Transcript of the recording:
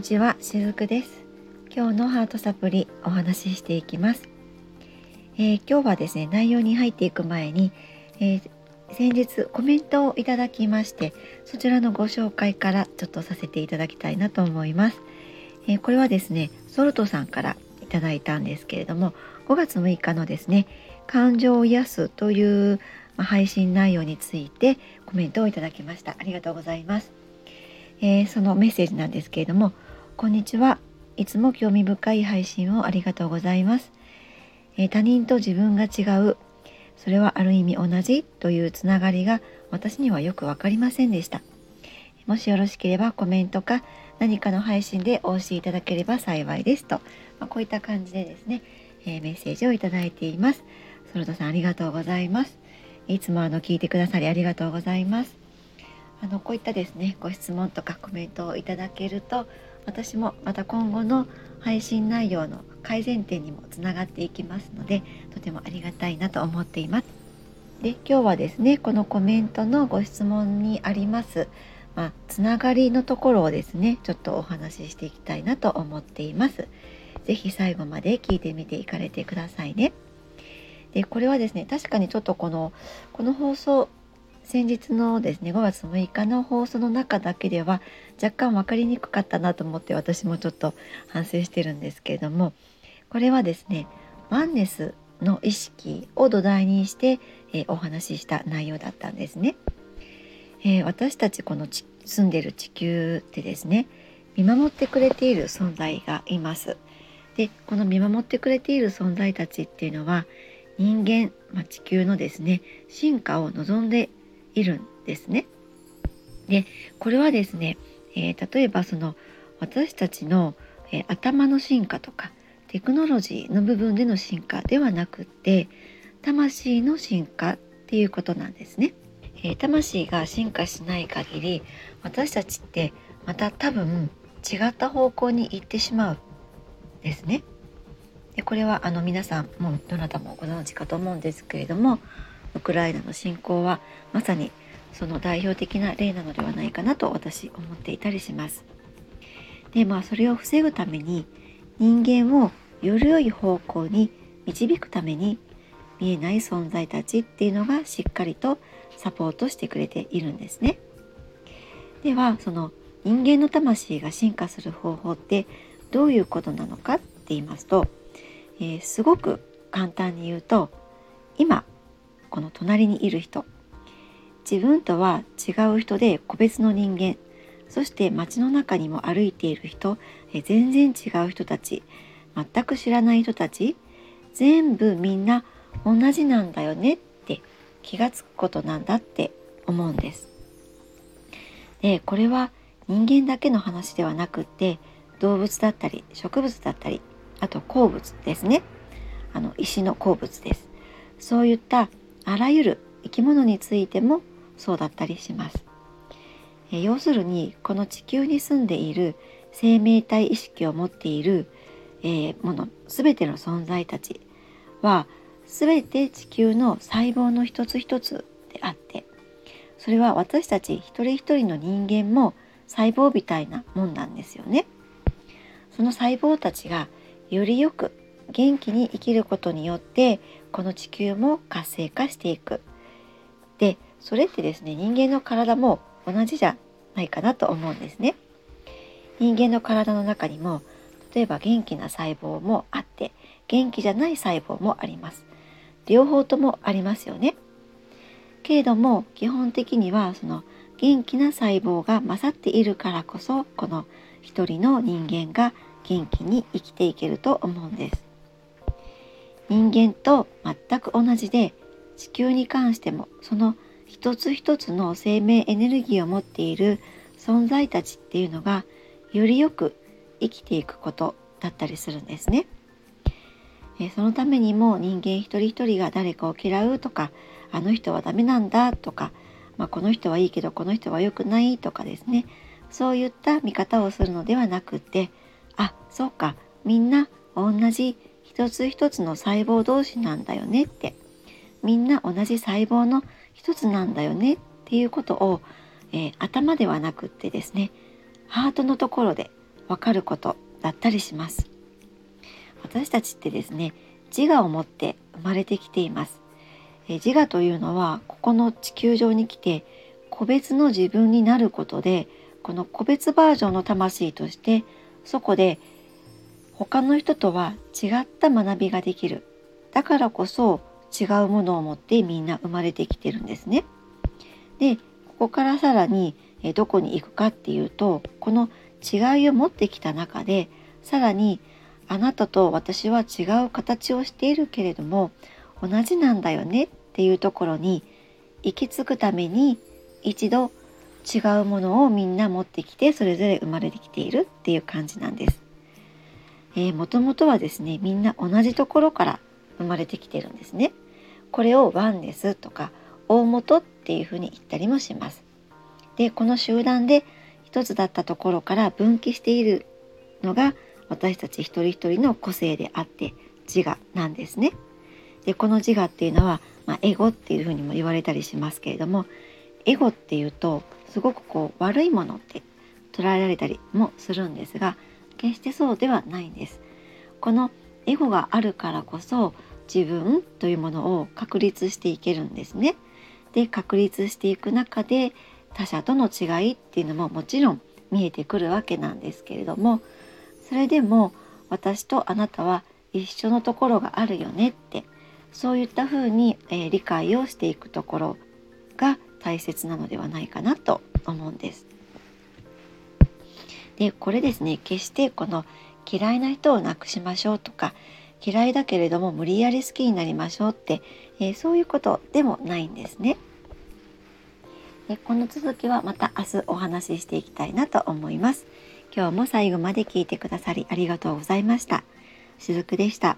にちは、しずくです。今日のハートサプリお話ししていきます、えー、今日はですね内容に入っていく前に、えー、先日コメントをいただきましてそちらのご紹介からちょっとさせていただきたいなと思います、えー、これはですねソルトさんからいただいたんですけれども5月6日のですね感情を癒すという配信内容についてコメントをいただきました。ありがとうございます、えー、そのメッセージなんですけれどもこんにちは。いつも興味深い配信をありがとうございます、えー、他人と自分が違う。それはある意味同じというつながりが私にはよく分かりませんでした。もしよろしければコメントか何かの配信でお教えいただければ幸いですと、まあ、こういった感じでですね、えー、メッセージをいただいています。ソルトさんありがとうございます。いつもあの聞いてくださりありがとうございます。あのこういったですねご質問とかコメントをいただけると私もまた今後の配信内容の改善点にもつながっていきますのでとてもありがたいなと思っています。で今日はですねこのコメントのご質問にあります。まあ、つながりのところをですねちょっとお話ししていきたいなと思っています。是非最後まで聞いてみていかれてくださいね。でこれはですね確かにちょっとこのこの放送先日のですね5月6日の放送の中だけでは若干分かりにくかったなと思って私もちょっと反省してるんですけれどもこれはですねワンネスの意識を土台にして、えー、お話しした内容だったんですね。えー、私たちこの住んでる地球ってですね見守ってくれている存在がいます。でこの見守ってくれている存在たちっていうのは人間、まあ、地球のですね進化を望んでいるんですね。でこれはですね、えー、例えばその私たちの、えー、頭の進化とかテクノロジーの部分での進化ではなくって魂の進化っていうことなんですね。えー、魂が進化しない限り私たちってまた多分違った方向に行ってしまうですね。でこれはあの皆さんもうどなたもご存知かと思うんですけれどもウクライナの侵攻はまさにその代表的な例なのではないかなと私思っていたりします。でまあそれを防ぐために人間をより良い方向に導くために見えない存在たちっていうのがしっかりとサポートしてくれているんですね。ではその人間の魂が進化する方法ってどういうことなのかって言いますとえー、すごく簡単に言うと今この隣にいる人。自分とは違う人で個別の人間。そして街の中にも歩いている人、え、全然違う人たち。全く知らない人たち。全部みんな同じなんだよね。って気がつくことなんだって思うんです。でこれは人間だけの話ではなくって動物だったり植物だったりあと鉱物ですね。あの石の鉱物です。そういったあらゆる生き物についてもそうだったりしますえ要するにこの地球に住んでいる生命体意識を持っている、えー、もの全ての存在たちは全て地球の細胞の一つ一つであってそれは私たち一人一人の人間も細胞みたいなもんなんですよね。その細胞たちがよりよく元気に生きることによってこの地球も活性化していく。でそれってですね人間の体も同じじゃないかなと思うんですね。人間の体の中にも例えば元気な細胞もあって元気じゃない細胞もあります。両方ともありますよね。けれども基本的にはその元気な細胞が勝っているからこそこの一人の人間が元気に生きていけると思うんです人間と全く同じで地球に関してもその一つ一つの生命エネルギーを持っている存在たちっていうのがよりよく生きていくことだったりするんですね。えそのためにも人間一人一人が誰かを嫌うとかあの人はダメなんだとか、まあ、この人はいいけどこの人は良くないとかですねそういった見方をするのではなくってあそうかみんな同じ一つ一つの細胞同士なんだよねって。みんな同じ細胞の一つなんだよねっていうことを、えー、頭ではなくってですねハートのところでわかることだったりします。私たちってですね自我を持って生まれてきています。え自我というのはここの地球上に来て個別の自分になることでこの個別バージョンの魂としてそこで他の人とは違った学びができるだからこそ違うものを持ってみんな生まれてきてるんですね。でここからさらにどこに行くかっていうとこの違いを持ってきた中でさらにあなたと私は違う形をしているけれども同じなんだよねっていうところに行き着くために一度違うものをみんな持ってきてそれぞれ生まれてきているっていう感じなんです。えー、もともとはですねみんな同じところから生まれてきてるんですね。これをワンネスとか大元っていうふうに言ったりもします。でこの集団で一つだったところから分岐しているのが私たち一人一人の個性であって自我なんですね。でこの自我っていうのは、まあ、エゴっていうふうにも言われたりしますけれどもエゴっていうとすごくこう悪いものって捉えられたりもするんですが決してそうではないんです。このエゴがあるからこそ自分というものを確立していけるんですね。で確立していく中で他者との違いっていうのももちろん見えてくるわけなんですけれどもそれでも私とあなたは一緒のところがあるよねってそういったふうに、えー、理解をしていくところが大切なのではないかなと思うんです。でこれですね決してこの嫌いな人をなくしましょうとか嫌いだけれども無理やり好きになりましょうって、えー、そういうことでもないんですね。でこの続きはまた明日お話ししていきたいなと思います。今日も最後まで聞いてくださりありがとうございました。しずくでした。